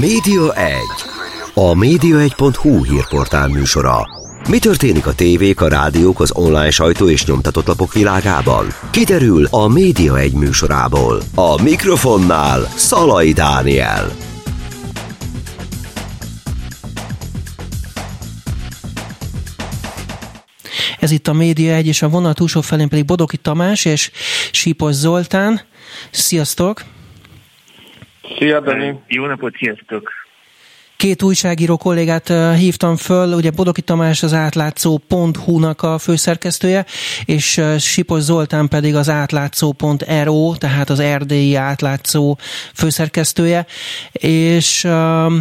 Média 1. A média1.hu hírportál műsora. Mi történik a tévék, a rádiók, az online sajtó és nyomtatott lapok világában? Kiderül a Média 1 műsorából. A mikrofonnál Szalai Dániel. Ez itt a Média 1, és a vonal túlsó felén pedig Bodoki Tamás és Sípos Zoltán. Sziasztok! Szia, Dani! Jó napot, sziasztok! Két újságíró kollégát hívtam föl, ugye Bodoki Tamás az átlátszó.hu-nak a főszerkesztője, és Sipos Zoltán pedig az átlátszó.ro, tehát az erdélyi átlátszó főszerkesztője, és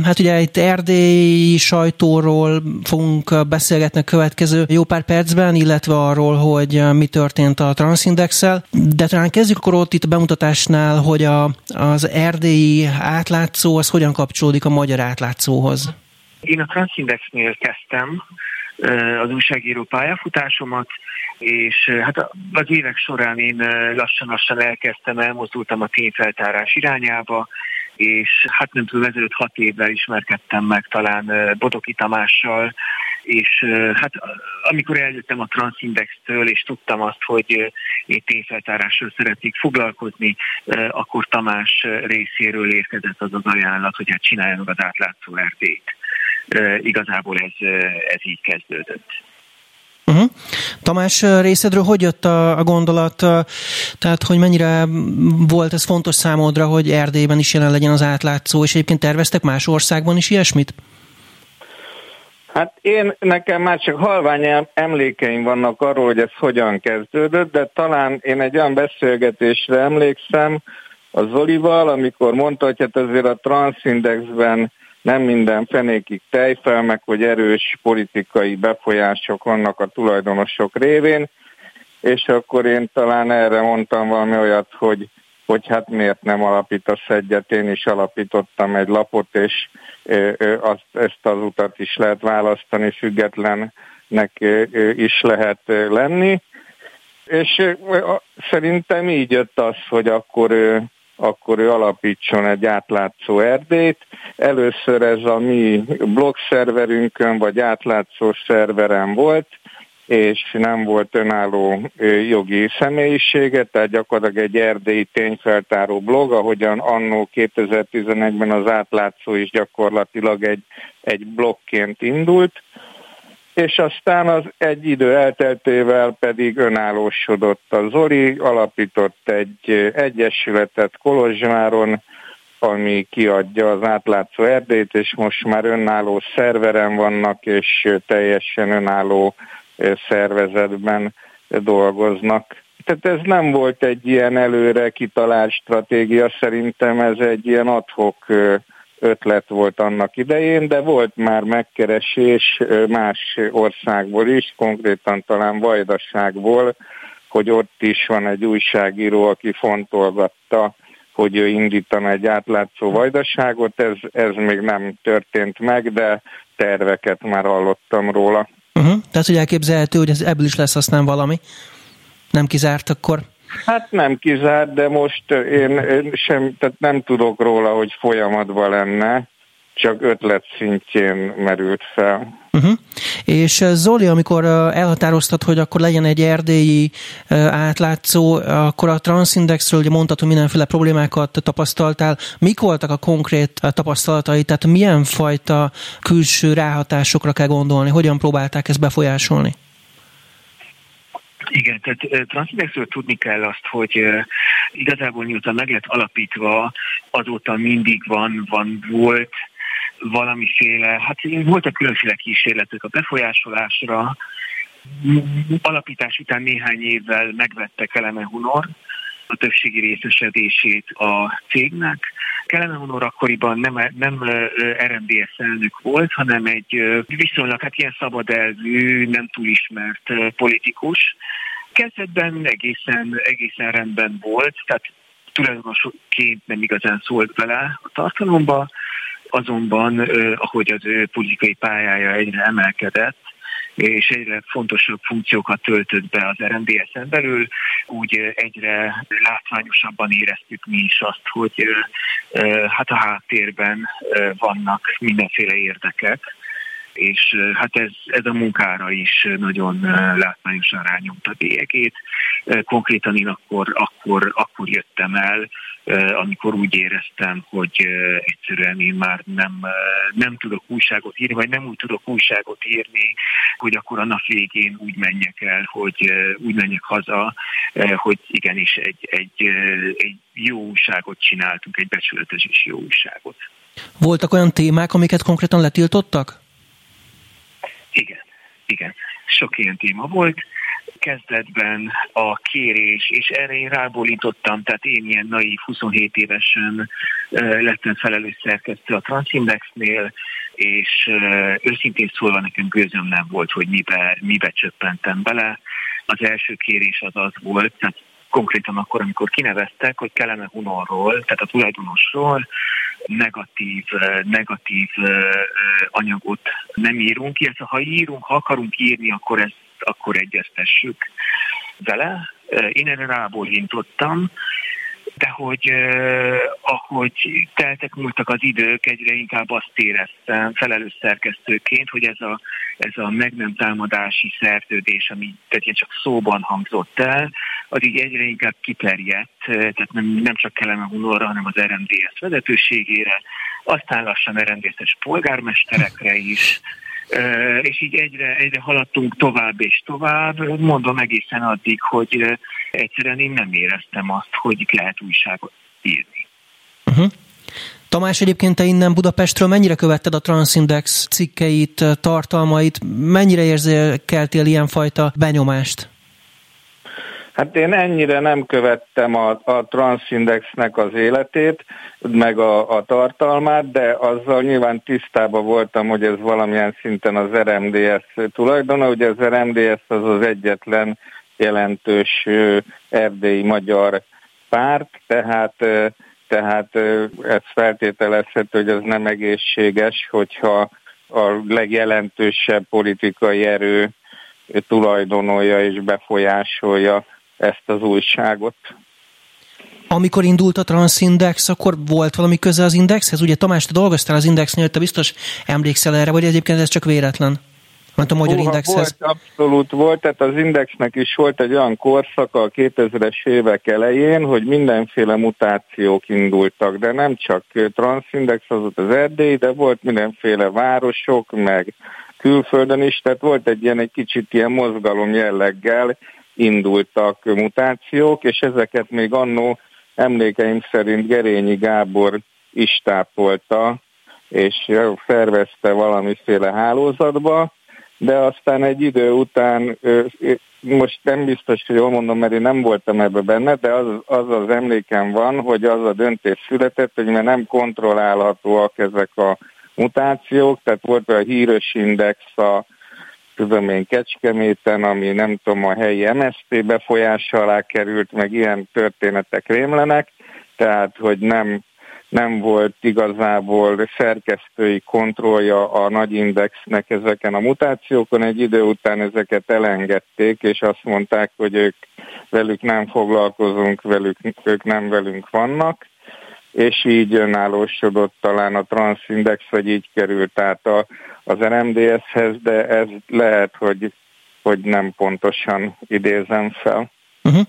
hát ugye itt erdélyi sajtóról fogunk beszélgetni a következő jó pár percben, illetve arról, hogy mi történt a transindex de talán kezdjük akkor ott itt a bemutatásnál, hogy a, az erdélyi átlátszó az hogyan kapcsolódik a magyar átlátszó szóhoz? Én a Transindexnél kezdtem az újságíró pályafutásomat, és hát az évek során én lassan-lassan elkezdtem, elmozdultam a tényfeltárás irányába, és hát nem tudom, ezelőtt hat évvel ismerkedtem meg talán Bodoki Tamással, és hát amikor eljöttem a Transindex-től, és tudtam azt, hogy én tényfeltárással szeretnék foglalkozni, akkor Tamás részéről érkezett az az ajánlat, hogy hát csináljanak az átlátszó erdét. Igazából ez, ez így kezdődött. Uh-huh. Tamás részedről hogy jött a, a gondolat, tehát hogy mennyire volt ez fontos számodra, hogy Erdélyben is jelen legyen az átlátszó, és egyébként terveztek más országban is ilyesmit? Hát én, nekem már csak halvány emlékeim vannak arról, hogy ez hogyan kezdődött, de talán én egy olyan beszélgetésre emlékszem a Zolival, amikor mondta, hogy hát azért a Transindexben nem minden fenékig tejfel, meg hogy erős politikai befolyások vannak a tulajdonosok révén, és akkor én talán erre mondtam valami olyat, hogy, hogy hát miért nem alapítasz egyet, én is alapítottam egy lapot, és azt, ezt az utat is lehet választani, függetlennek is lehet lenni. És szerintem így jött az, hogy akkor akkor ő alapítson egy átlátszó erdét. Először ez a mi blog vagy átlátszó szerveren volt, és nem volt önálló jogi személyisége, tehát gyakorlatilag egy erdélyi tényfeltáró blog, ahogyan annó 2011-ben az átlátszó is gyakorlatilag egy, egy blogként indult, és aztán az egy idő elteltével pedig önállósodott a Zoli, alapított egy egyesületet Kolozsváron, ami kiadja az átlátszó erdét, és most már önálló szerveren vannak, és teljesen önálló szervezetben dolgoznak. Tehát ez nem volt egy ilyen előre kitalált stratégia, szerintem ez egy ilyen adhok ötlet volt annak idején, de volt már megkeresés más országból is, konkrétan talán Vajdaságból, hogy ott is van egy újságíró, aki fontolgatta, hogy ő indítana egy átlátszó vajdaságot. Ez, ez még nem történt meg, de terveket már hallottam róla. Uh-huh. Tehát, hogy elképzelhető, hogy ez ebből is lesz aztán valami? Nem kizárt akkor? Hát nem kizárt, de most én, én sem, tehát nem tudok róla, hogy folyamatban lenne, csak ötlet szintjén merült fel. Uh-huh. És Zoli, amikor elhatároztad, hogy akkor legyen egy erdélyi átlátszó, akkor a Transindexről ugye mondtad, hogy mindenféle problémákat tapasztaltál. Mik voltak a konkrét tapasztalatai? Tehát milyen fajta külső ráhatásokra kell gondolni? Hogyan próbálták ezt befolyásolni? Igen, tehát Transzindexről tudni kell azt, hogy igazából miután meg lett alapítva, azóta mindig van, van volt valamiféle, hát voltak különféle kísérletek a befolyásolásra, alapítás után néhány évvel megvette Keleme Hunor a többségi részesedését a cégnek. Keleme Hunor akkoriban nem, nem RMDS elnök volt, hanem egy viszonylag hát ilyen szabad elvű, nem túl ismert politikus. Kezdetben egészen, egészen rendben volt, tehát tulajdonosként nem igazán szólt bele a tartalomba, azonban ahogy az ő politikai pályája egyre emelkedett, és egyre fontosabb funkciókat töltött be az RMDS-en belül, úgy egyre látványosabban éreztük mi is azt, hogy hát a háttérben vannak mindenféle érdekek, és hát ez, ez a munkára is nagyon látványosan rányomta bélyegét. Konkrétan én akkor, akkor, akkor jöttem el, amikor úgy éreztem, hogy egyszerűen én már nem, nem tudok újságot írni, vagy nem úgy tudok újságot írni, hogy akkor a nap végén úgy menjek el, hogy úgy menjek haza, hogy igenis egy, egy, egy jó újságot csináltunk, egy becsületes és jó újságot. Voltak olyan témák, amiket konkrétan letiltottak? Igen, igen. Sok ilyen téma volt. Kezdetben a kérés, és erre én rábólítottam, tehát én ilyen naív 27 évesen lettem felelős szerkesztő a Transindexnél, és őszintén szólva nekem gőzöm nem volt, hogy mibe, mibe csöppentem bele. Az első kérés az az volt, tehát konkrétan akkor, amikor kineveztek, hogy Keleme Hunorról, tehát a tulajdonosról negatív, negatív anyagot nem írunk, illetve ha írunk, ha akarunk írni, akkor ezt akkor egyeztessük vele. Én erre rábólintottam, de hogy eh, ahogy teltek múltak az idők, egyre inkább azt éreztem felelős szerkesztőként, hogy ez a, ez a meg nem támadási szerződés, ami tehát csak szóban hangzott el, az így egyre inkább kiterjedt, tehát nem, nem csak Keleme Hunorra, hanem az RMDS vezetőségére, aztán lassan RMDS-es polgármesterekre is, és így egyre, egyre haladtunk tovább és tovább, mondom egészen addig, hogy egyszerűen én nem éreztem azt, hogy lehet újságot írni. Uh-huh. Tamás, egyébként te innen Budapestről mennyire követted a Transindex cikkeit, tartalmait, mennyire érzékeltél ilyenfajta benyomást? Hát én ennyire nem követtem a, a Transindexnek az életét, meg a, a tartalmát, de azzal nyilván tisztában voltam, hogy ez valamilyen szinten az RMDS tulajdona. Ugye az RMDS az az egyetlen jelentős erdélyi magyar párt, tehát tehát ez feltételezhető, hogy ez nem egészséges, hogyha a legjelentősebb politikai erő tulajdonolja és befolyásolja ezt az újságot. Amikor indult a Transindex, akkor volt valami köze az Indexhez? Ugye Tamás, te dolgoztál az Indexnél, te biztos emlékszel erre, vagy egyébként ez csak véletlen? Mert a Magyar Húha, Indexhez. Volt, abszolút volt, tehát az Indexnek is volt egy olyan korszaka a 2000-es évek elején, hogy mindenféle mutációk indultak, de nem csak Transindex, az ott az Erdély, de volt mindenféle városok, meg külföldön is, tehát volt egy ilyen egy kicsit ilyen mozgalom jelleggel, indultak mutációk, és ezeket még annó emlékeim szerint Gerényi Gábor is tápolta, és szervezte valamiféle hálózatba, de aztán egy idő után, most nem biztos, hogy jól mondom, mert én nem voltam ebbe benne, de az az, az emlékem van, hogy az a döntés született, hogy mert nem kontrollálhatóak ezek a mutációk, tehát volt a híres index a tudom én Kecskeméten, ami nem tudom a helyi MSZP befolyása alá került, meg ilyen történetek rémlenek, tehát hogy nem, nem volt igazából szerkesztői kontrollja a nagy indexnek ezeken a mutációkon, egy idő után ezeket elengedték, és azt mondták, hogy ők velük nem foglalkozunk, velük, ők nem velünk vannak, és így önállósodott talán a Transindex, vagy így került át a, az RMDS-hez, de ez lehet, hogy, hogy nem pontosan idézem fel. Uh-huh.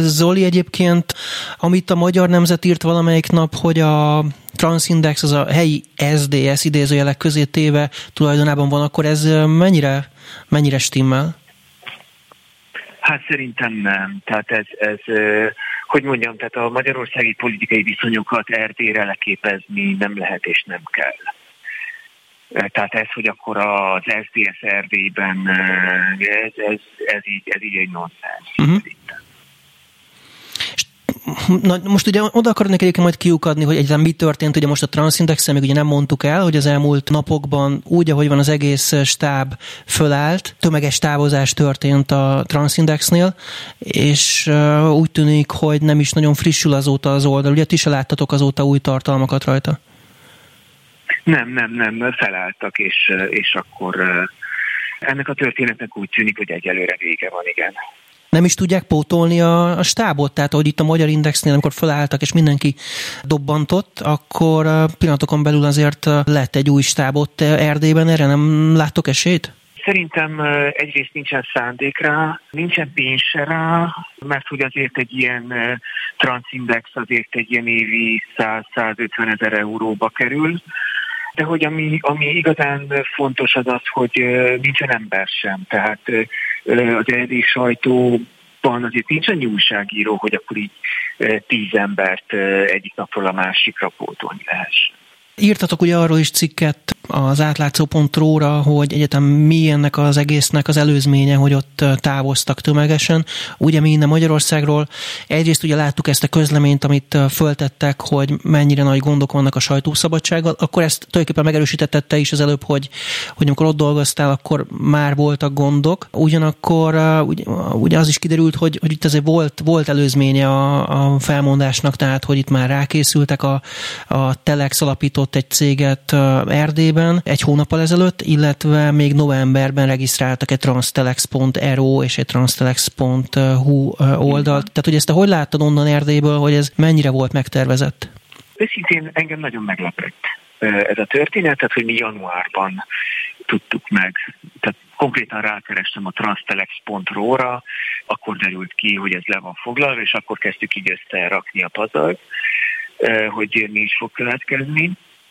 Zoli egyébként, amit a Magyar Nemzet írt valamelyik nap, hogy a Transindex az a helyi SDS idézőjelek közé téve tulajdonában van, akkor ez mennyire, mennyire stimmel? Hát szerintem nem. Tehát ez, ez hogy mondjam, tehát a magyarországi politikai viszonyokat erdére leképezni nem lehet és nem kell. Tehát ez, hogy akkor az SZDSZ Erdélyben ez, ez, ez, így, ez így egy nonsens. Uh-huh. Na, most ugye oda akarnék egyébként majd kiukadni, hogy egyáltalán mi történt, ugye most a transindex még ugye nem mondtuk el, hogy az elmúlt napokban úgy, ahogy van az egész stáb fölállt, tömeges távozás történt a Transindexnél, és úgy tűnik, hogy nem is nagyon frissül azóta az oldal. Ugye ti se láttatok azóta új tartalmakat rajta? Nem, nem, nem, felálltak, és, és akkor Ennek a történetnek úgy tűnik, hogy egyelőre vége van, igen. Nem is tudják pótolni a, a stábot? Tehát, hogy itt a Magyar Indexnél, amikor felálltak és mindenki dobbantott, akkor pillanatokon belül azért lett egy új stábot Erdélyben. Erre nem láttok esélyt? Szerintem egyrészt nincsen szándék rá, nincsen pénz se rá, mert hogy azért egy ilyen transindex azért egy ilyen évi 100-150 ezer euróba kerül, de hogy ami, ami igazán fontos az az, hogy nincsen ember sem. Tehát az erdély sajtóban azért nincsen újságíró, hogy akkor így tíz embert egyik napról a másikra pótolni lehessen. Írtatok ugye arról is cikket az átlátszó.ro-ra, hogy egyetem mi ennek az egésznek az előzménye, hogy ott távoztak tömegesen. Ugye mi innen Magyarországról egyrészt ugye láttuk ezt a közleményt, amit föltettek, hogy mennyire nagy gondok vannak a sajtószabadsággal, akkor ezt tulajdonképpen megerősítette is az előbb, hogy, hogy amikor ott dolgoztál, akkor már voltak gondok. Ugyanakkor ugye, ugye az is kiderült, hogy, hogy itt azért volt, volt előzménye a, a felmondásnak, tehát hogy itt már rákészültek a, a Telex alapított alapított egy céget Erdélyben egy hónappal ezelőtt, illetve még novemberben regisztráltak egy transtelex.ro és egy transtelex.hu oldalt. Tehát, hogy ezt a hogy láttad onnan Erdélyből, hogy ez mennyire volt megtervezett? Őszintén engem nagyon meglepett ez a történet, tehát hogy mi januárban tudtuk meg. Tehát konkrétan rákerestem a transtelex.ro-ra, akkor derült ki, hogy ez le van foglalva, és akkor kezdtük így összerakni a pazart, hogy mi is fog következni.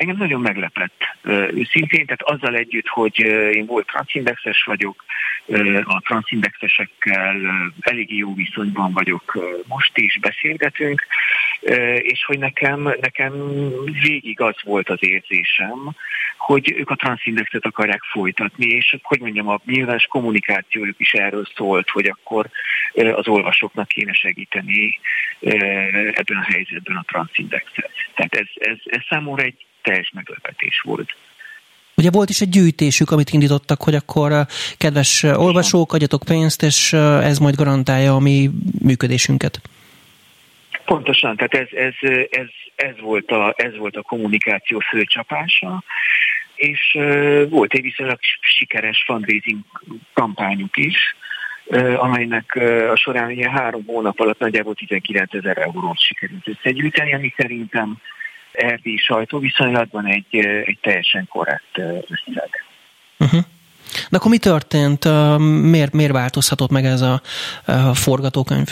Engem nagyon meglepett őszintén, tehát azzal együtt, hogy én volt transzindexes vagyok, a transzindexesekkel elég jó viszonyban vagyok most is, beszélgetünk, és hogy nekem, nekem végig az volt az érzésem, hogy ők a transzindexet akarják folytatni, és hogy mondjam, a nyilvános kommunikációjuk is erről szólt, hogy akkor az olvasóknak kéne segíteni ebben a helyzetben a transzindexet. Tehát ez, ez, ez számomra egy teljes meglepetés volt. Ugye volt is egy gyűjtésük, amit indítottak, hogy akkor kedves olvasók, adjatok pénzt, és ez majd garantálja a mi működésünket. Pontosan, tehát ez, ez, ez, ez, volt, a, ez volt a kommunikáció főcsapása, és volt egy viszonylag sikeres fundraising kampányuk is, amelynek a során ilyen három hónap alatt nagyjából 19 ezer eurót sikerült összegyűjteni, ami szerintem erdélyi sajtó viszonylatban egy, egy teljesen korrekt összeg. Uh-huh. De akkor mi történt? Miért, miért változhatott meg ez a, a forgatókönyv?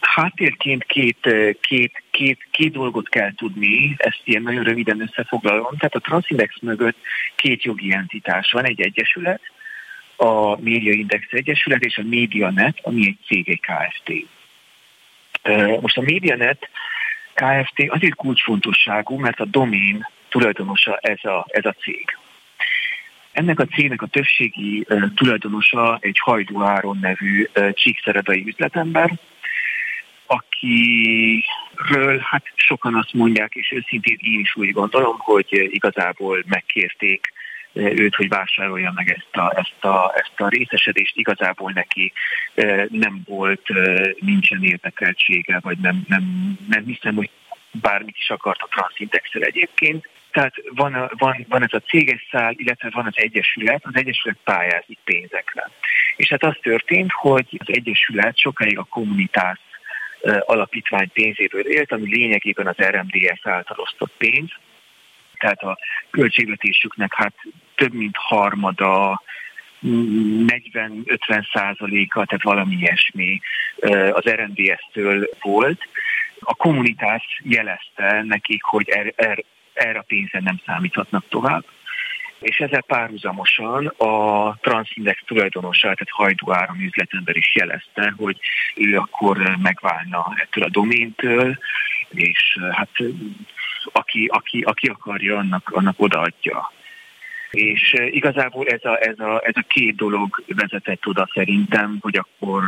Háttérként két, két, két, két dolgot kell tudni, ezt ilyen nagyon röviden összefoglalom. Tehát a Transindex mögött két jogi entitás van, egy egyesület, a Média Index Egyesület és a MediaNet, ami egy cég, egy KFT. Most a MediaNet Kft. azért kulcsfontosságú, mert a domén tulajdonosa ez a, ez a cég. Ennek a cégnek a többségi uh, tulajdonosa egy Hajdú Áron nevű uh, csíkszeredai üzletember, akiről hát sokan azt mondják, és őszintén én is úgy gondolom, hogy igazából megkérték őt, hogy vásárolja meg ezt a, ezt a, ezt a részesedést. Igazából neki nem volt, nincsen érdekeltsége, vagy nem, nem, nem hiszem, hogy bármit is akart a transzindexel egyébként. Tehát van, van, van ez a céges szál, illetve van az Egyesület, az Egyesület pályázik pénzekre. És hát az történt, hogy az Egyesület sokáig a kommunitás alapítvány pénzéből élt, ami lényegében az RMDS által osztott pénz, tehát a költségvetésüknek hát több mint harmada, 40-50 százaléka, tehát valami ilyesmi az RMDS-től volt. A kommunitás jelezte nekik, hogy er, er, erre a pénzen nem számíthatnak tovább és ezzel párhuzamosan a Transindex tulajdonosa, tehát Hajdú Áram üzletember is jelezte, hogy ő akkor megválna ettől a doméntől, és hát aki, aki, aki akarja, annak, annak odaadja. És eh, igazából ez a, ez, a, ez a két dolog vezetett oda szerintem, hogy akkor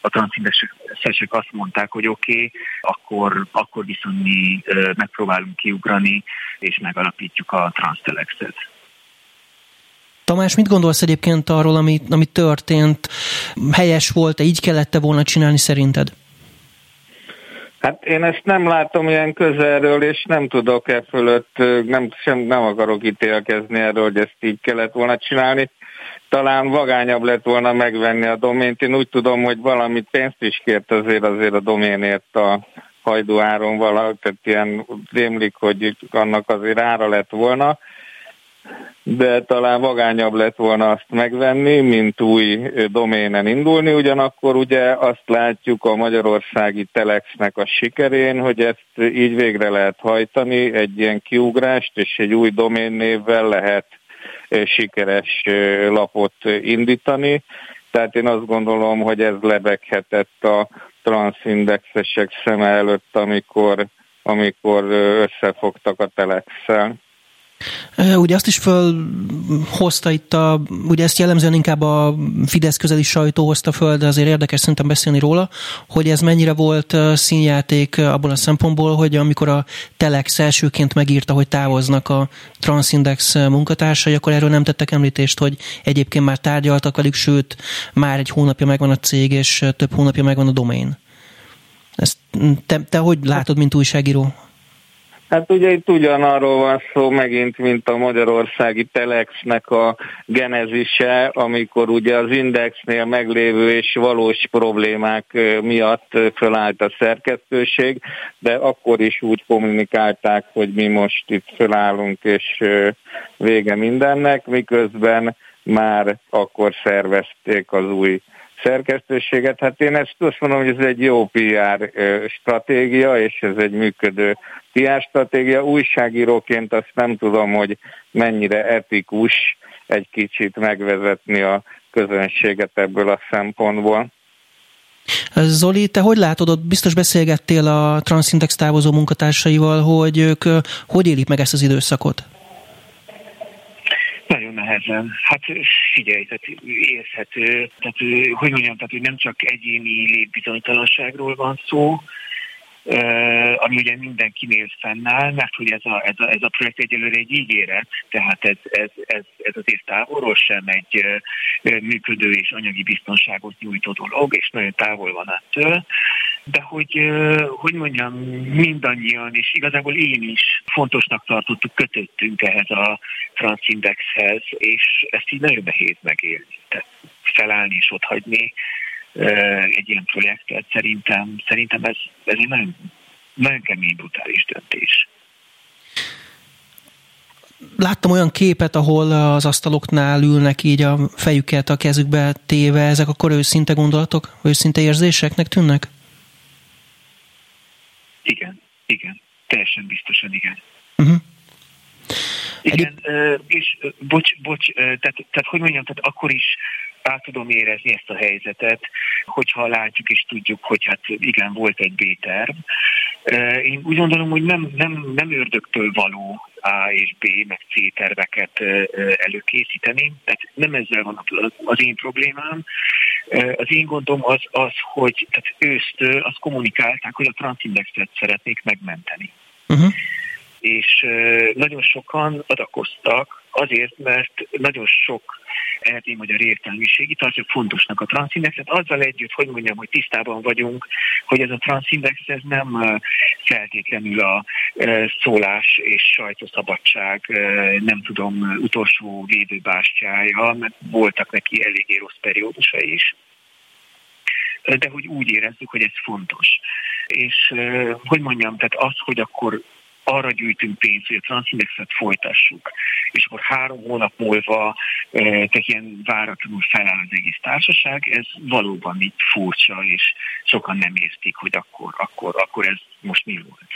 a transzindexesek azt mondták, hogy oké, okay, akkor, akkor viszont mi eh, megpróbálunk kiugrani, és megalapítjuk a Transtelexet. Tamás, mit gondolsz egyébként arról, ami, ami történt? Helyes volt-e, így kellett volna csinálni szerinted? Hát én ezt nem látom ilyen közelről, és nem tudok e fölött, nem, sem, nem akarok ítélkezni erről, hogy ezt így kellett volna csinálni. Talán vagányabb lett volna megvenni a domént. Én úgy tudom, hogy valamit pénzt is kért azért azért a doménért a hajdúáron valahogy, tehát ilyen rémlik, hogy annak azért ára lett volna de talán vagányabb lett volna azt megvenni, mint új doménen indulni. Ugyanakkor ugye azt látjuk a magyarországi Telexnek a sikerén, hogy ezt így végre lehet hajtani, egy ilyen kiugrást és egy új doménnévvel lehet sikeres lapot indítani. Tehát én azt gondolom, hogy ez lebeghetett a transzindexesek szeme előtt, amikor, amikor összefogtak a Telexel. Ugye azt is fölhozta itt a, ugye ezt jellemzően inkább a Fidesz közeli sajtó hozta föl, de azért érdekes szerintem beszélni róla, hogy ez mennyire volt színjáték abból a szempontból, hogy amikor a Telex elsőként megírta, hogy távoznak a Transindex munkatársai, akkor erről nem tettek említést, hogy egyébként már tárgyaltak velük, sőt, már egy hónapja megvan a cég, és több hónapja megvan a domain. Ezt te, te hogy látod, mint újságíró? Hát ugye itt ugyanarról van szó megint, mint a magyarországi Telexnek a genezise, amikor ugye az Indexnél meglévő és valós problémák miatt fölállt a szerkesztőség, de akkor is úgy kommunikálták, hogy mi most itt fölállunk és vége mindennek, miközben már akkor szervezték az új szerkesztőséget. Hát én ezt azt mondom, hogy ez egy jó PR stratégia, és ez egy működő PR stratégia. Újságíróként azt nem tudom, hogy mennyire etikus egy kicsit megvezetni a közönséget ebből a szempontból. Zoli, te hogy látod, ott biztos beszélgettél a Transindex távozó munkatársaival, hogy ők hogy élik meg ezt az időszakot? Nehezen. Hát figyelj, tehát érthető, tehát hogy mondjam, tehát hogy nem csak egyéni létbizonytalanságról van szó, ami ugye mindenkinél fennáll, mert hogy ez a, ez a, ez a projekt egyelőre egy ígéret, tehát ez, ez, ez, ez azért távolról sem egy működő és anyagi biztonságot nyújtó dolog, és nagyon távol van ettől. De hogy, hogy mondjam, mindannyian, és igazából én is fontosnak tartottuk, kötöttünk ehhez a Transindexhez, és ezt így nagyon nehéz megélni. Tehát felállni és ott hagyni egy ilyen projektet. Szerintem, szerintem ez, ez egy nagyon, nagyon kemény, brutális döntés. Láttam olyan képet, ahol az asztaloknál ülnek így a fejüket a kezükbe téve, ezek akkor őszinte gondolatok, őszinte érzéseknek tűnnek? Igen, igen, teljesen biztosan igen. Uh-huh. Igen, és bocs, bocs, tehát, tehát hogy mondjam, tehát akkor is át tudom érezni ezt a helyzetet, hogyha látjuk és tudjuk, hogy hát igen, volt egy B-terv. Én úgy gondolom, hogy nem, nem, nem ördögtől való A és B, meg C terveket előkészíteni, tehát nem ezzel van az én problémám. Az én gondom az, az hogy tehát ősztől azt kommunikálták, hogy a Transindexet szeretnék megmenteni. Uh-huh és nagyon sokan adakoztak azért, mert nagyon sok erdély magyar értelmiségi tartja fontosnak a transzindexet, azzal együtt, hogy mondjam, hogy tisztában vagyunk, hogy ez a transzindex ez nem feltétlenül a szólás és sajtószabadság, nem tudom, utolsó védőbástyája, mert voltak neki eléggé rossz periódusa is de hogy úgy érezzük, hogy ez fontos. És hogy mondjam, tehát az, hogy akkor arra gyűjtünk pénzt, hogy a Transindexet folytassuk, és akkor három hónap múlva tehát ilyen váratlanul feláll az egész társaság, ez valóban így furcsa, és sokan nem értik, hogy akkor, akkor, akkor ez most mi volt.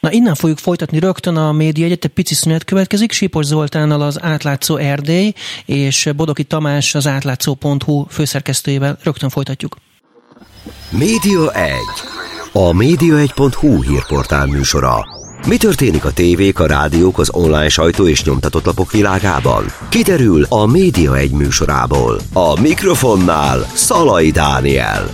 Na innen fogjuk folytatni rögtön a média egyet, egy pici szünet következik, Sipos Zoltánnal az átlátszó Erdély, és Bodoki Tamás az átlátszó.hu főszerkesztőjével. Rögtön folytatjuk. Média 1 a média1.hu hírportál műsora. Mi történik a tévék, a rádiók, az online sajtó és nyomtatott lapok világában? Kiderül a Média 1 műsorából. A mikrofonnál Szalai Dániel.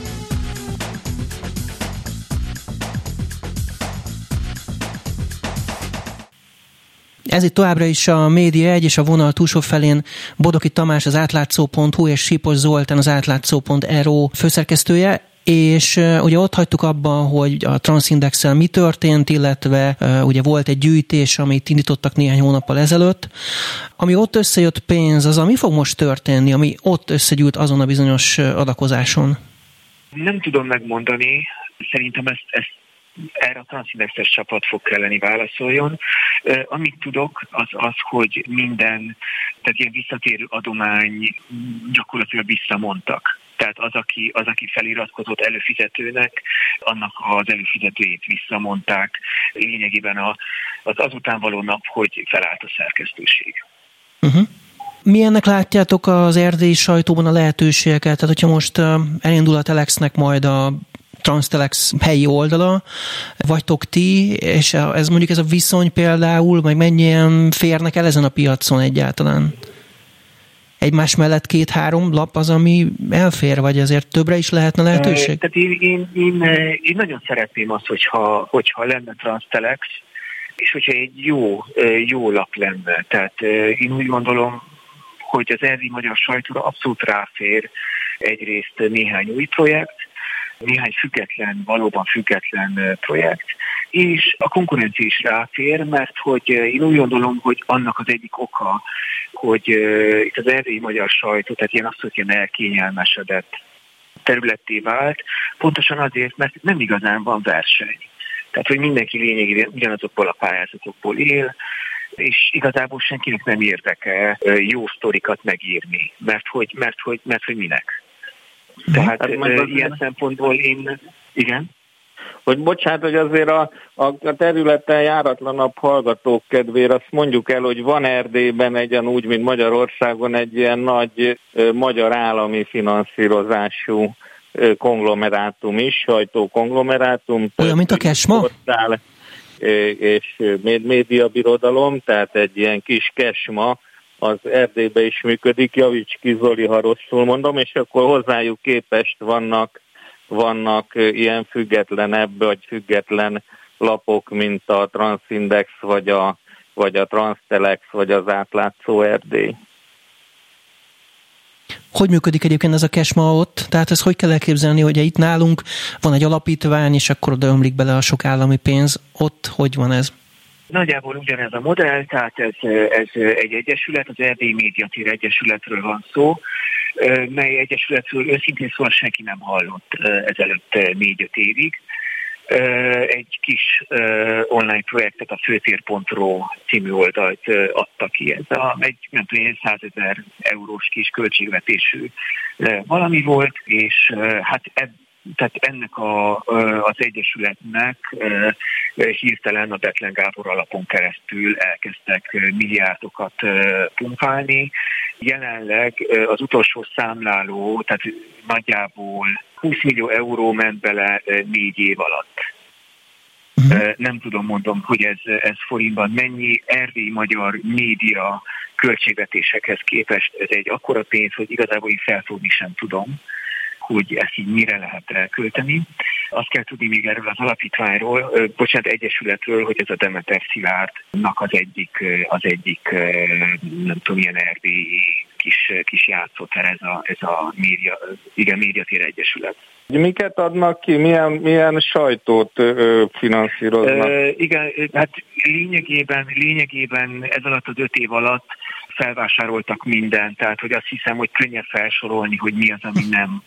Ez itt továbbra is a Média 1 és a vonal túlsó felén Bodoki Tamás az átlátszó.hu és Sipos Zoltán az átlátszó.ro főszerkesztője. És ugye ott hagytuk abban, hogy a transindex mi történt, illetve ugye volt egy gyűjtés, amit indítottak néhány hónappal ezelőtt. Ami ott összejött pénz, az ami fog most történni, ami ott összegyűlt azon a bizonyos adakozáson? Nem tudom megmondani. Szerintem ezt, ezt erre a transzindexes csapat fog kelleni válaszoljon. Amit tudok, az az, hogy minden, tehát ilyen visszatérő adomány gyakorlatilag visszamondtak. Tehát az aki, az, aki feliratkozott előfizetőnek, annak az előfizetőjét visszamondták lényegében a, az azután való nap, hogy felállt a szerkesztőség. Uh-huh. Milyennek látjátok az erdélyi sajtóban a lehetőségeket? Tehát, hogyha most elindul a Telexnek majd a Transtelex helyi oldala, vagytok ti, és ez mondjuk ez a viszony például, meg mennyien férnek el ezen a piacon egyáltalán? Egymás mellett két-három lap az, ami elfér, vagy azért többre is lehetne lehetőség? Tehát én, én, én, én nagyon szeretném azt, hogyha, hogyha lenne Transtelex, és hogyha egy jó, jó lap lenne. Tehát én úgy gondolom, hogy az erdi magyar sajtóra abszolút ráfér egyrészt néhány új projekt, néhány független, valóban független projekt, és a konkurencia is ráfér, mert hogy én úgy gondolom, hogy annak az egyik oka, hogy itt az erdélyi magyar sajtó, tehát ilyen azt, hogy ilyen elkényelmesedett területté vált, pontosan azért, mert nem igazán van verseny. Tehát, hogy mindenki lényegében ugyanazokból a pályázatokból él, és igazából senkinek nem érdeke jó sztorikat megírni, mert hogy, mert hogy, mert hogy minek. Tehát hát, ilyen szempontból én, igen hogy bocsánat, hogy azért a, a területen járatlanabb hallgatók kedvére azt mondjuk el, hogy van Erdélyben egyen úgy, mint Magyarországon egy ilyen nagy ö, magyar állami finanszírozású ö, konglomerátum is, sajtókonglomerátum. Olyan, mint a Kesma? És média birodalom, tehát egy ilyen kis Kesma, az Erdélybe is működik, javíts ki Zoli, ha rosszul mondom, és akkor hozzájuk képest vannak vannak ilyen függetlenebb vagy független lapok, mint a Transindex, vagy a, vagy a Transtelex, vagy az átlátszó Erdély. Hogy működik egyébként ez a kesma ott? Tehát ez hogy kell elképzelni, hogy itt nálunk van egy alapítvány, és akkor oda ömlik bele a sok állami pénz. Ott hogy van ez? Nagyjából ugyanez a modell, tehát ez, ez egy egyesület, az Erdély Médiatér Egyesületről van szó, mely egyesületről őszintén szóval senki nem hallott ezelőtt négy-öt évig. Egy kis online projektet, a főtér.ro című oldalt adta ki. Ez a, egy, nem tudom, 100 ezer eurós kis költségvetésű valami volt, és hát ebb, tehát ennek a, az Egyesületnek hirtelen a Betlen Gábor alapon keresztül elkezdtek milliárdokat pumpálni. Jelenleg az utolsó számláló, tehát nagyjából 20 millió euró ment bele négy év alatt. Uh-huh. Nem tudom, mondom, hogy ez, ez forintban mennyi erdély magyar média költségvetésekhez képest ez egy akkora pénz, hogy igazából én felfogni sem tudom hogy ezt így mire lehet elkölteni. Azt kell tudni még erről az alapítványról, bocsánat, egyesületről, hogy ez a Demeter Szilárdnak az egyik, az egyik nem tudom, ilyen erdélyi kis, kis játszóter ez a, ez a média, igen, médiatér egyesület. Miket adnak ki, milyen, milyen sajtót ö, finanszíroznak? Ö, igen, hát lényegében, lényegében ez alatt az öt év alatt felvásároltak mindent, tehát hogy azt hiszem, hogy könnyebb felsorolni, hogy mi az, ami nem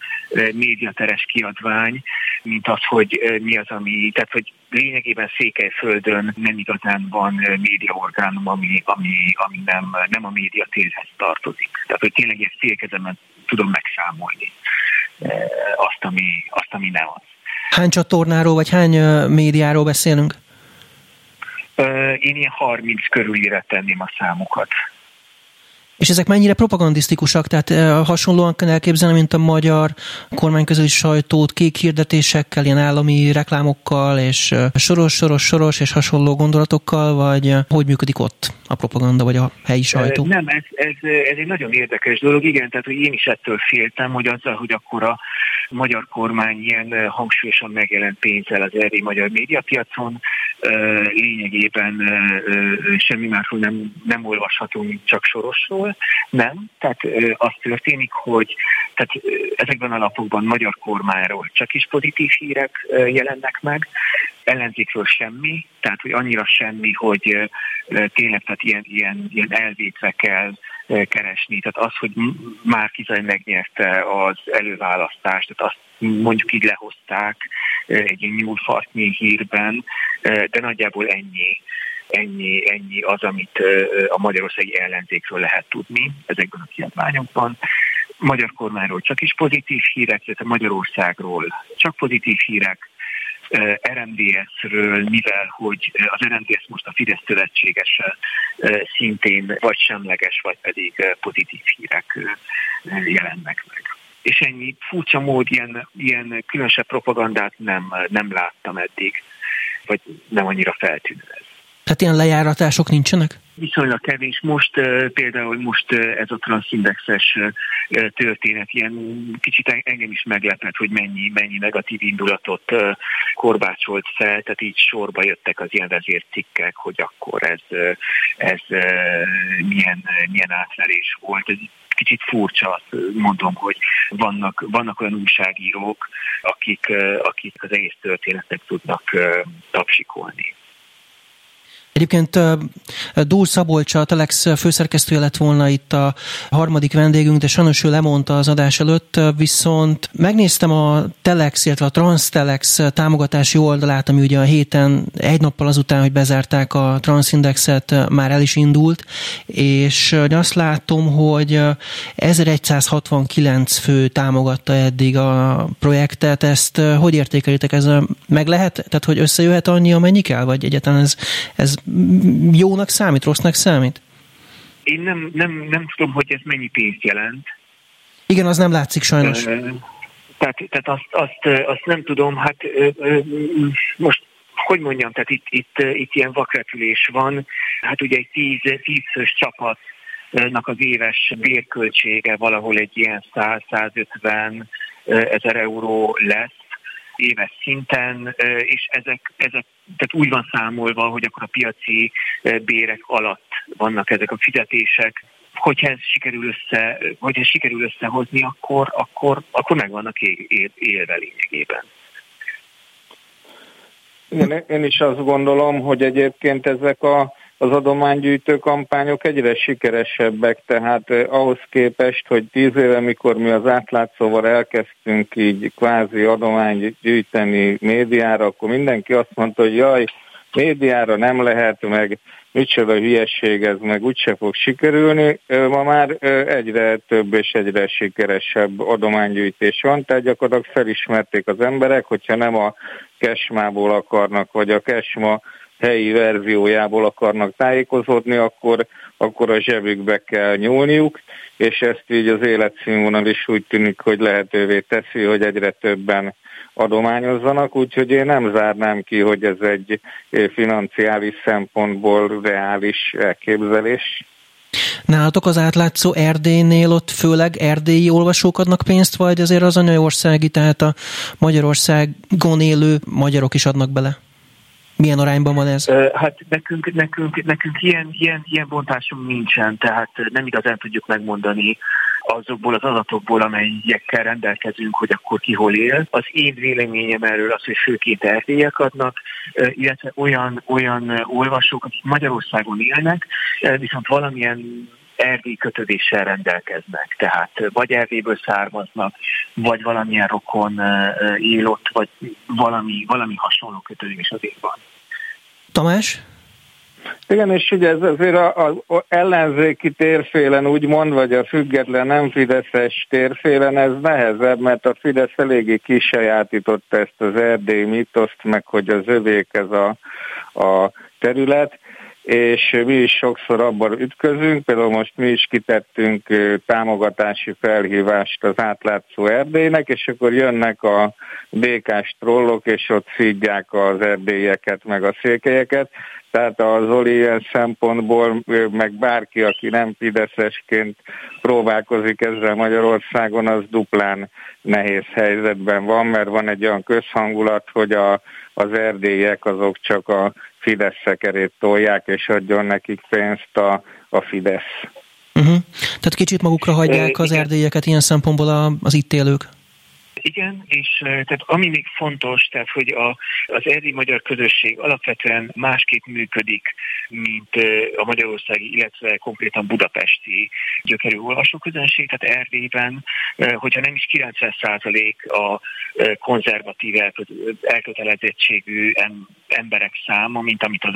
médiateres kiadvány, mint az, hogy mi az, ami, tehát hogy lényegében Székelyföldön nem igazán van médiaorgánum, ami, ami, ami nem, nem a médiatérhez tartozik. Tehát, hogy tényleg ezt félkezemen tudom megszámolni azt, ami, azt, ami nem az. Hány csatornáról, vagy hány médiáról beszélünk? Én ilyen 30 körülire tenném a számokat. És ezek mennyire propagandisztikusak, tehát eh, hasonlóan kell elképzelni, mint a magyar kormányközeli sajtót, kék hirdetésekkel, ilyen állami reklámokkal, és eh, soros, soros, soros, és hasonló gondolatokkal, vagy eh, hogy működik ott a propaganda, vagy a helyi sajtó? Nem, ez, ez, ez egy nagyon érdekes dolog, igen, tehát hogy én is ettől féltem, hogy azzal, hogy akkor a magyar kormány ilyen hangsúlyosan megjelent pénzzel az erdély magyar médiapiacon, lényegében semmi másról nem, nem olvashatunk, csak sorosról, Nem, tehát az történik, hogy tehát ezekben a lapokban magyar kormányról csak is pozitív hírek jelennek meg, ellenzékről semmi, tehát hogy annyira semmi, hogy tényleg tehát ilyen, ilyen, ilyen elvétve kell keresni. Tehát az, hogy már Kizaj megnyerte az előválasztást, tehát azt mondjuk így lehozták egy nyúlfartnyi hírben, de nagyjából ennyi ennyi, ennyi az, amit a magyarországi ellenzékről lehet tudni ezekben a kiadványokban. Magyar kormányról csak is pozitív hírek, illetve Magyarországról csak pozitív hírek, RMDS-ről, mivel hogy az RMDS most a Fidesz szövetségese szintén vagy semleges, vagy pedig pozitív hírek jelennek meg. És ennyi furcsa mód, ilyen, ilyen különösebb propagandát nem, nem láttam eddig, vagy nem annyira feltűnő. Tehát ilyen lejáratások nincsenek? Viszonylag kevés. Most például most ez a transzindexes történet ilyen kicsit engem is meglepett, hogy mennyi, mennyi negatív indulatot korbácsolt fel, tehát így sorba jöttek az ilyen vezércikkek, hogy akkor ez, ez milyen, milyen átverés volt. Ez kicsit furcsa, mondom, hogy vannak, vannak olyan újságírók, akik, akik az egész történetnek tudnak tapsikolni. Egyébként Dúl Szabolcsa, a Telex főszerkesztője lett volna itt a harmadik vendégünk, de sajnos ő lemondta az adás előtt, viszont megnéztem a Telex, illetve a Transtelex támogatási oldalát, ami ugye a héten egy nappal azután, hogy bezárták a Transindexet, már el is indult, és azt látom, hogy 1169 fő támogatta eddig a projektet, ezt hogy értékelitek? Ez meg lehet? Tehát, hogy összejöhet annyi, amennyi kell? Vagy egyáltalán ez, ez jónak számít, rossznak számít? Én nem, nem, nem tudom, hogy ez mennyi pénzt jelent. Igen, az nem látszik sajnos. Tehát, tehát azt, azt, azt nem tudom, hát most hogy mondjam, tehát itt, itt, itt ilyen vakrepülés van. Hát ugye egy tíz, tízfős csapatnak az éves bérköltsége valahol egy ilyen 100-150 ezer euró lesz éves szinten, és ezek, ezek tehát úgy van számolva, hogy akkor a piaci bérek alatt vannak ezek a fizetések. Hogyha ez sikerül össze, vagy ez sikerül összehozni, akkor, akkor, akkor meg vannak élve lényegében. Igen, én is azt gondolom, hogy egyébként ezek a az adománygyűjtő kampányok egyre sikeresebbek, tehát ahhoz képest, hogy tíz éve, mikor mi az átlátszóval elkezdtünk így kvázi adományt médiára, akkor mindenki azt mondta, hogy jaj, médiára nem lehet, meg micsoda hülyesség ez, meg úgyse fog sikerülni. Ma már egyre több és egyre sikeresebb adománygyűjtés van, tehát gyakorlatilag felismerték az emberek, hogyha nem a kesmából akarnak, vagy a kesma helyi verziójából akarnak tájékozódni, akkor, akkor a zsebükbe kell nyúlniuk, és ezt így az életszínvonal is úgy tűnik, hogy lehetővé teszi, hogy egyre többen adományozzanak, úgyhogy én nem zárnám ki, hogy ez egy financiális szempontból reális elképzelés. Nálatok az átlátszó Erdélynél ott főleg erdélyi olvasók adnak pénzt, vagy azért az anyaországi, tehát a Magyarországon élő magyarok is adnak bele? Milyen arányban van ez? Hát nekünk, nekünk, nekünk ilyen, ilyen, ilyen bontásunk nincsen, tehát nem igazán tudjuk megmondani azokból az adatokból, amelyekkel rendelkezünk, hogy akkor ki hol él. Az én véleményem erről az, hogy főként erdélyek adnak, illetve olyan, olyan olvasók, akik Magyarországon élnek, viszont valamilyen erdély kötődéssel rendelkeznek, tehát vagy Erdélyből származnak, vagy valamilyen rokon él ott, vagy valami, valami hasonló kötődés azért van. Tamás? Igen, és ugye ez azért az ellenzéki térfélen úgymond, vagy a független nem Fideszes térfélen ez nehezebb, mert a Fidesz eléggé kisajátította ezt az erdély mitoszt, meg hogy az övék ez a, a terület, és mi is sokszor abban ütközünk, például most mi is kitettünk támogatási felhívást az átlátszó Erdélynek, és akkor jönnek a békás trollok, és ott szídják az erdélyeket, meg a székelyeket, tehát a Zoli ilyen szempontból, meg bárki, aki nem fideszesként próbálkozik ezzel Magyarországon, az duplán nehéz helyzetben van, mert van egy olyan közhangulat, hogy a, az erdélyek azok csak a Fidesz szekerét tolják, és adjon nekik pénzt a, a Fidesz. Uh-huh. Tehát kicsit magukra hagyják az erdélyeket ilyen szempontból az itt élők? Igen, és tehát ami még fontos, tehát hogy a, az erdi magyar közösség alapvetően másképp működik, mint a magyarországi, illetve konkrétan budapesti gyökerű olvasóközönség, tehát Erdélyben, hogyha nem is 90% a konzervatív elkötelezettségű emberek száma, mint amit az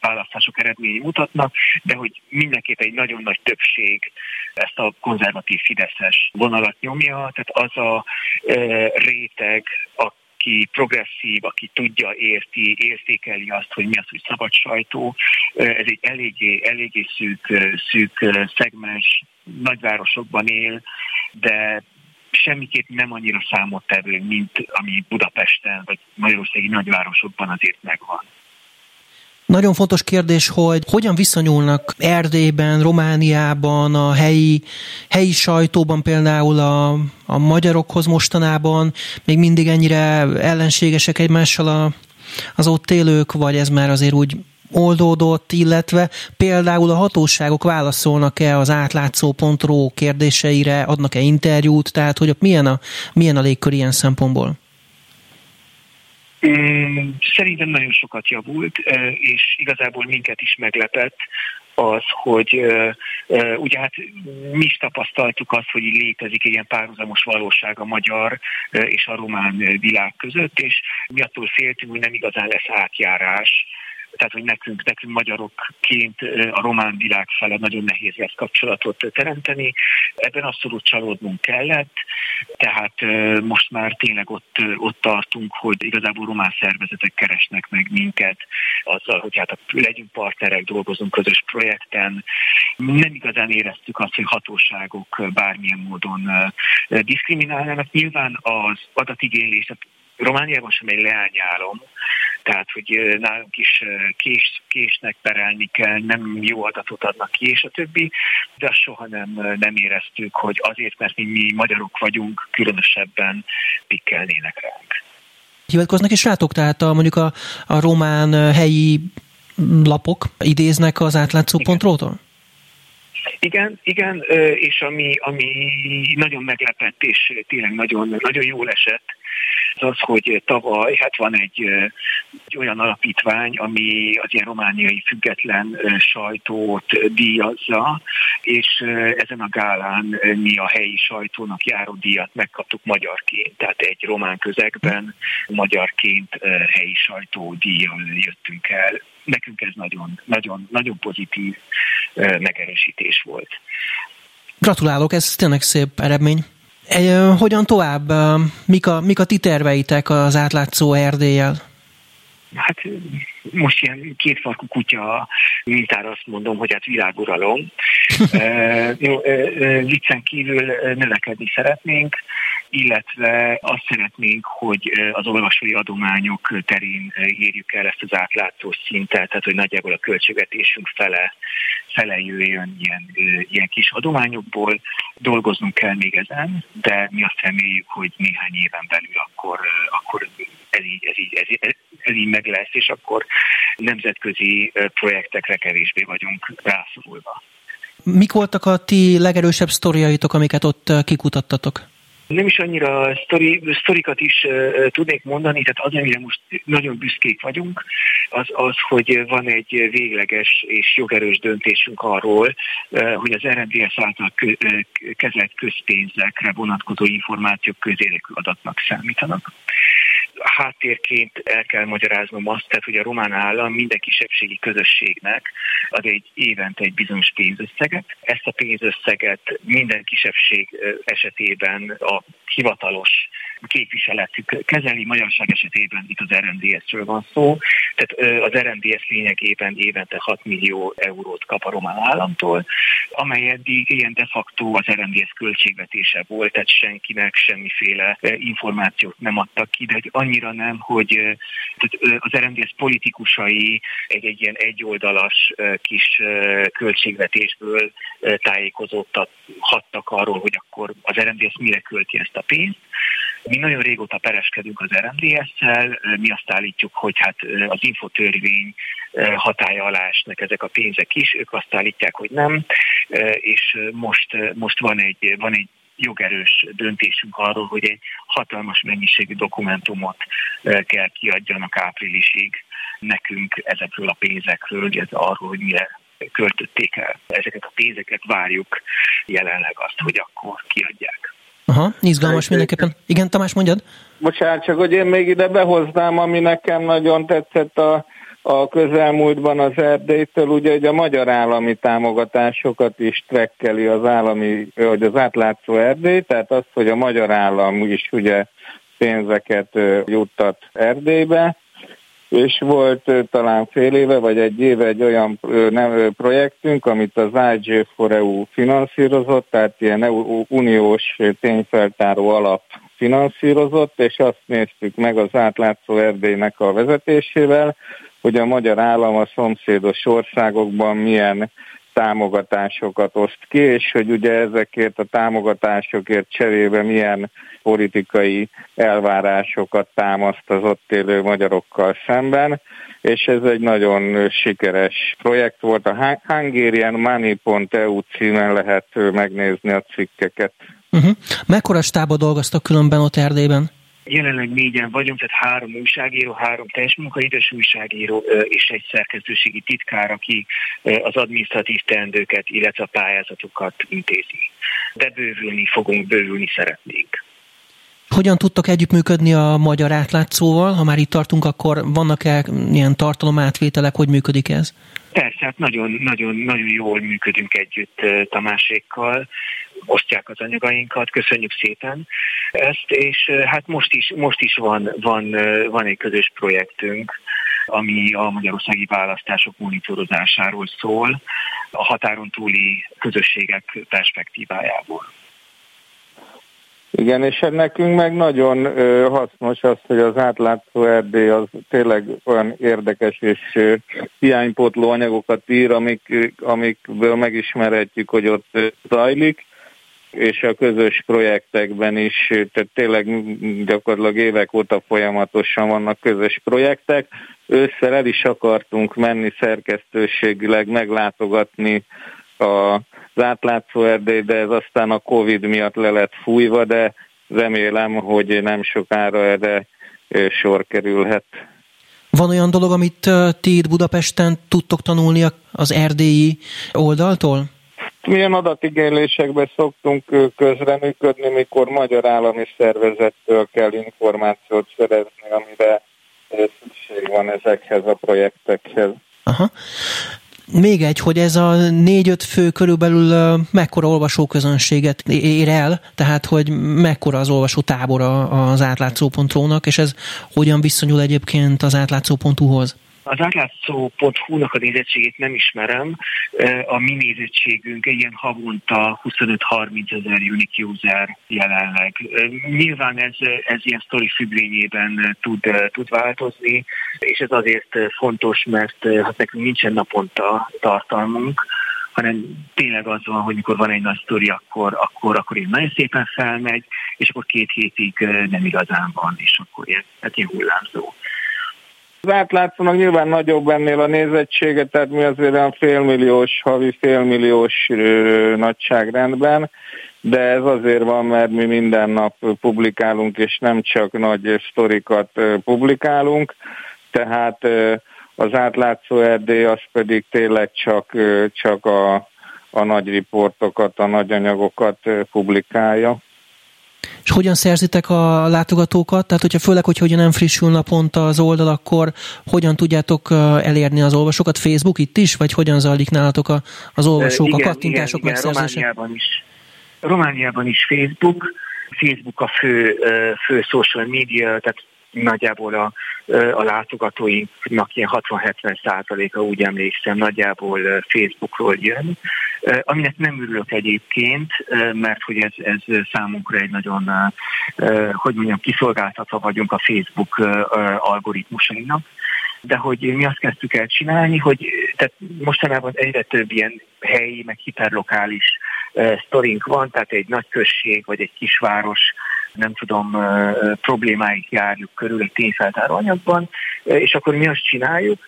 választások eredményei mutatnak, de hogy mindenképp egy nagyon nagy többség ezt a konzervatív Fideszes vonalat nyomja, tehát az a réteg, a aki progresszív, aki tudja, érti, értékeli azt, hogy mi az, hogy szabad sajtó. Ez egy eléggé, eléggé szűk, szűk szegmens, nagyvárosokban él, de semmiképp nem annyira számottevő, mint ami Budapesten vagy Magyarországi nagyvárosokban azért megvan. Nagyon fontos kérdés, hogy hogyan viszonyulnak Erdélyben, Romániában, a helyi, helyi sajtóban például a, a magyarokhoz mostanában, még mindig ennyire ellenségesek egymással a, az ott élők, vagy ez már azért úgy oldódott, illetve például a hatóságok válaszolnak-e az átlátszó.ro kérdéseire, adnak-e interjút, tehát hogy milyen a, milyen a légkör ilyen szempontból? Szerintem nagyon sokat javult, és igazából minket is meglepett az, hogy ugye hát mi is tapasztaltuk azt, hogy létezik ilyen párhuzamos valóság a magyar és a román világ között, és mi attól féltünk, hogy nem igazán lesz átjárás tehát hogy nekünk, nekünk magyarokként a román világ fele nagyon nehéz lesz kapcsolatot teremteni. Ebben abszolút csalódnunk kellett, tehát most már tényleg ott, ott tartunk, hogy igazából román szervezetek keresnek meg minket azzal, hogy hát legyünk partnerek, dolgozunk közös projekten. Nem igazán éreztük azt, hogy hatóságok bármilyen módon diszkriminálnának. Nyilván az adatigénylés, Romániában sem egy leányálom, tehát hogy nálunk is kés, késnek perelni kell, nem jó adatot adnak ki, és a többi, de azt soha nem, nem éreztük, hogy azért, mert mi, mi magyarok vagyunk, különösebben pikkelnének ránk. Hivatkoznak is rátok, tehát a, mondjuk a, a román helyi lapok idéznek az átlátszó.ról-tól? Igen, igen, és ami, ami nagyon meglepett, és tényleg nagyon, nagyon jól esett, az az, hogy tavaly hát van egy, egy olyan alapítvány, ami az ilyen romániai független sajtót díjazza, és ezen a gálán mi a helyi sajtónak járó díjat megkaptuk magyarként, tehát egy román közegben magyarként helyi sajtó díjjal jöttünk el. Nekünk ez nagyon, nagyon, nagyon pozitív megerősítés volt. Gratulálok, ez tényleg szép eredmény. Hogyan tovább? Mik a, mik a ti terveitek az átlátszó Erdélyel? Hát most ilyen kétfarkú kutya mintára azt mondom, hogy hát világuralom. e, jó, e, viccen kívül növekedni szeretnénk, illetve azt szeretnénk, hogy az olvasói adományok terén érjük el ezt az átlátszó szintet, tehát hogy nagyjából a költségvetésünk fele fele jöjjön ilyen, ilyen kis adományokból. Dolgoznunk kell még ezen, de mi azt reméljük, hogy néhány éven belül akkor, akkor ez, így, ez, így, ez, így, ez így meg lesz, és akkor nemzetközi projektekre kevésbé vagyunk rászorulva. Mik voltak a ti legerősebb sztoriaitok, amiket ott kikutattatok? Nem is annyira sztori, sztorikat is tudnék mondani, tehát az, amire most nagyon büszkék vagyunk, az az, hogy van egy végleges és jogerős döntésünk arról, hogy az RNDS által kezelt közpénzekre vonatkozó információk közérdekű adatnak számítanak háttérként el kell magyaráznom azt, tehát, hogy a román állam minden kisebbségi közösségnek ad egy évente egy bizonyos pénzösszeget. Ezt a pénzösszeget minden kisebbség esetében a hivatalos képviseletük kezeli. Magyarság esetében itt az RNDS-ről van szó. Tehát az RNDS lényegében évente 6 millió eurót kap a román államtól, amely eddig ilyen de facto az RNDS költségvetése volt, tehát senkinek semmiféle információt nem adtak ki, de annyira nem, hogy az RNDS politikusai egy, egy ilyen egyoldalas kis költségvetésből tájékozottak hattak arról, hogy akkor az RNDS mire költi ezt a pénzt, Mi nagyon régóta pereskedünk az RMDS-szel, mi azt állítjuk, hogy hát az infotörvény hatája alá esnek ezek a pénzek is, ők azt állítják, hogy nem, és most, most van egy, van egy jogerős döntésünk arról, hogy egy hatalmas mennyiségű dokumentumot kell kiadjanak áprilisig nekünk ezekről a pénzekről, ez arról, hogy mire költötték el. Ezeket a pénzeket várjuk jelenleg azt, hogy akkor kiadják. Aha, izgalmas mindenképpen. Igen, Tamás, mondjad? Bocsánat, csak hogy én még ide behoznám, ami nekem nagyon tetszett a, a közelmúltban az Erdélytől, ugye hogy a magyar állami támogatásokat is trekkeli az állami, vagy az átlátszó Erdély, tehát az, hogy a magyar állam is ugye pénzeket juttat Erdélybe, és volt talán fél éve vagy egy éve egy olyan projektünk, amit az IG for EU finanszírozott, tehát ilyen EU, uniós tényfeltáró alap finanszírozott, és azt néztük meg az átlátszó Erdélynek a vezetésével, hogy a magyar állam a szomszédos országokban milyen támogatásokat oszt ki, és hogy ugye ezekért a támogatásokért cserébe milyen politikai elvárásokat támaszt az ott élő magyarokkal szemben, és ez egy nagyon sikeres projekt volt. A hungarianmoney.eu címen lehet megnézni a cikkeket. Uh-huh. Mekkora stába dolgoztak különben ott Erdélyben? Jelenleg négyen vagyunk, tehát három újságíró, három teljes munkaidős újságíró és egy szerkesztőségi titkár, aki az adminisztratív teendőket, illetve a pályázatokat intézi. De bővülni fogunk, bővülni szeretnénk. Hogyan tudtok együttműködni a magyar átlátszóval? Ha már itt tartunk, akkor vannak-e ilyen tartalomátvételek, hogy működik ez? Persze, hát nagyon, nagyon, nagyon jól működünk együtt Tamásékkal, osztják az anyagainkat, köszönjük szépen ezt, és hát most is, most is van, van, van egy közös projektünk, ami a magyarországi választások monitorozásáról szól, a határon túli közösségek perspektívájából. Igen, és nekünk meg nagyon hasznos az, hogy az átlátszó Erdély az tényleg olyan érdekes és hiánypótló anyagokat ír, amik, amikből megismerhetjük, hogy ott zajlik, és a közös projektekben is, tehát tényleg gyakorlatilag évek óta folyamatosan vannak közös projektek. Ősszel el is akartunk menni szerkesztőségileg meglátogatni a az átlátszó erdély, de ez aztán a Covid miatt le lett fújva, de remélem, hogy nem sokára erre sor kerülhet. Van olyan dolog, amit ti itt Budapesten tudtok tanulni az erdélyi oldaltól? Milyen adatigénylésekbe szoktunk közreműködni, mikor magyar állami szervezettől kell információt szerezni, amire szükség van ezekhez a projektekhez. Aha. Még egy, hogy ez a négy-öt fő körülbelül mekkora olvasóközönséget ér el, tehát hogy mekkora az olvasó tábora az átlátszó.ro-nak, és ez hogyan viszonyul egyébként az átlátszó.hu-hoz? Az átlátszó.hu-nak a nézettségét nem ismerem. A mi nézettségünk ilyen havonta 25-30 ezer unique user jelenleg. Nyilván ez, ez ilyen sztori függvényében tud, tud változni, és ez azért fontos, mert hát nekünk nincsen naponta tartalmunk, hanem tényleg az van, hogy mikor van egy nagy sztori, akkor, akkor, akkor így nagyon szépen felmegy, és akkor két hétig nem igazán van, és akkor ilyen, hát ilyen hullámzó. Az átlátszónak nyilván nagyobb ennél a nézettsége, tehát mi azért olyan félmilliós, havi félmilliós nagyságrendben, de ez azért van, mert mi minden nap publikálunk, és nem csak nagy sztorikat publikálunk, tehát az átlátszó Erdély az pedig tényleg csak, csak a, a nagy riportokat, a nagy anyagokat publikálja. És hogyan szerzitek a látogatókat? Tehát, hogyha főleg, hogy hogyan nem frissül naponta az oldal, akkor hogyan tudjátok elérni az olvasókat? Facebook itt is, vagy hogyan zajlik nálatok az olvasók, igen, a kattintások igen, igen, Romániában is. Romániában is Facebook. Facebook a fő, fő social media, tehát nagyjából a, a látogatóinknak ilyen 60-70 százaléka, úgy emlékszem, nagyjából Facebookról jön, aminek nem örülök egyébként, mert hogy ez, ez számunkra egy nagyon, hogy mondjam, kiszolgáltatva vagyunk a Facebook algoritmusainak. De hogy mi azt kezdtük el csinálni, hogy tehát mostanában egyre több ilyen helyi, meg hiperlokális sztorink van, tehát egy nagy község vagy egy kisváros nem tudom, problémáig járjuk körül egy tényfeltáró anyagban, és akkor mi azt csináljuk,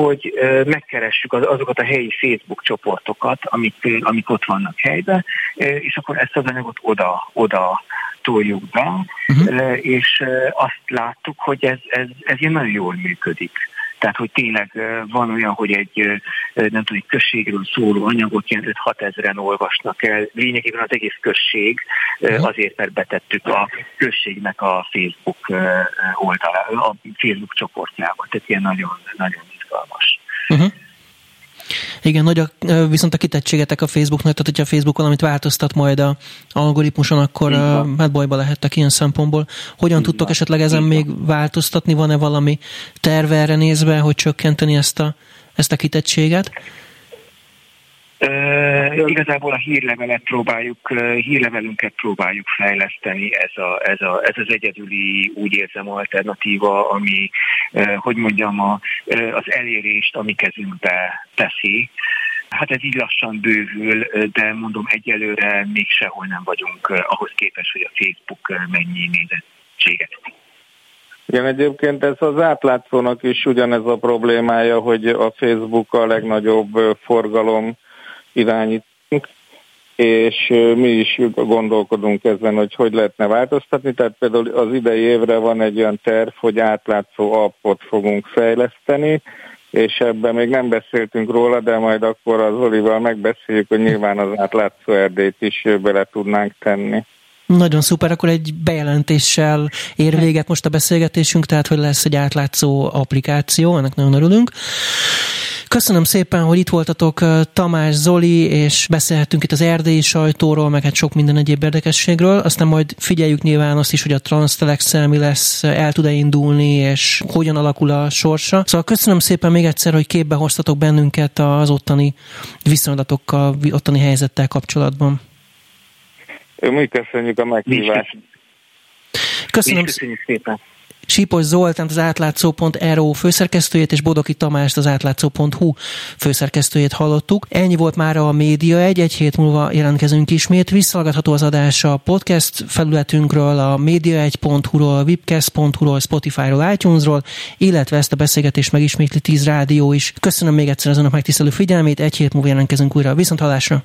hogy megkeressük azokat a helyi Facebook csoportokat, amik, amik ott vannak helyben, és akkor ezt az anyagot oda, oda toljuk be, uh-huh. és azt láttuk, hogy ez, ez, ez ilyen nagyon jól működik. Tehát, hogy tényleg van olyan, hogy egy, nem tudom, egy községről szóló anyagot ilyen 5-6 ezeren olvasnak el. Lényegében az egész község mhm. azért, mert betettük a községnek a Facebook oldalá, a Facebook csoportjába. Tehát ilyen nagyon, nagyon izgalmas. Uh-huh. Igen, nagy a, viszont a kitettségetek a Facebooknak, tehát hogyha Facebook valamit változtat majd a algoritmuson, akkor uh, hát bajba lehettek ilyen szempontból. Hogyan Igen. tudtok esetleg ezen Igen. még változtatni? Van-e valami terve erre nézve, hogy csökkenteni ezt a, ezt a kitettséget? Uh, igazából a hírlevelet próbáljuk, uh, hírlevelünket próbáljuk fejleszteni, ez, a, ez, a, ez az egyedüli, úgy érzem, alternatíva, ami, uh, hogy mondjam, a, uh, az elérést a mi kezünkbe teszi. Hát ez így lassan bővül, de mondom, egyelőre még sehol nem vagyunk ahhoz képest, hogy a Facebook mennyi nézettséget igen, egyébként ez az átlátszónak is ugyanez a problémája, hogy a Facebook a legnagyobb forgalom irányítunk, és mi is gondolkodunk ezen, hogy hogy lehetne változtatni. Tehát például az idei évre van egy olyan terv, hogy átlátszó appot fogunk fejleszteni, és ebben még nem beszéltünk róla, de majd akkor az Olival megbeszéljük, hogy nyilván az átlátszó erdét is bele tudnánk tenni. Nagyon szuper, akkor egy bejelentéssel ér véget most a beszélgetésünk, tehát hogy lesz egy átlátszó applikáció, ennek nagyon örülünk. Köszönöm szépen, hogy itt voltatok Tamás, Zoli, és beszélhettünk itt az erdélyi sajtóról, meg hát sok minden egyéb érdekességről. Aztán majd figyeljük nyilván azt is, hogy a transtelex mi lesz, el tud-e indulni, és hogyan alakul a sorsa. Szóval köszönöm szépen még egyszer, hogy képbe hoztatok bennünket az ottani viszonylatokkal, ottani helyzettel kapcsolatban. Mi köszönjük a meghívást. Köszönöm, köszönjük szépen. Sipos Zoltánt az átlátszó.ro főszerkesztőjét és Bodoki Tamást az átlátszó.hu főszerkesztőjét hallottuk. Ennyi volt már a Média egy, egy hét múlva jelentkezünk ismét. Visszalgatható az adás a podcast felületünkről, a média1.hu-ról, webcast.hu-ról, Spotify-ról, iTunes-ról, illetve ezt a beszélgetést megismétli 10 rádió is. Köszönöm még egyszer az önök megtisztelő figyelmét, egy hét múlva jelentkezünk újra a viszonthallásra.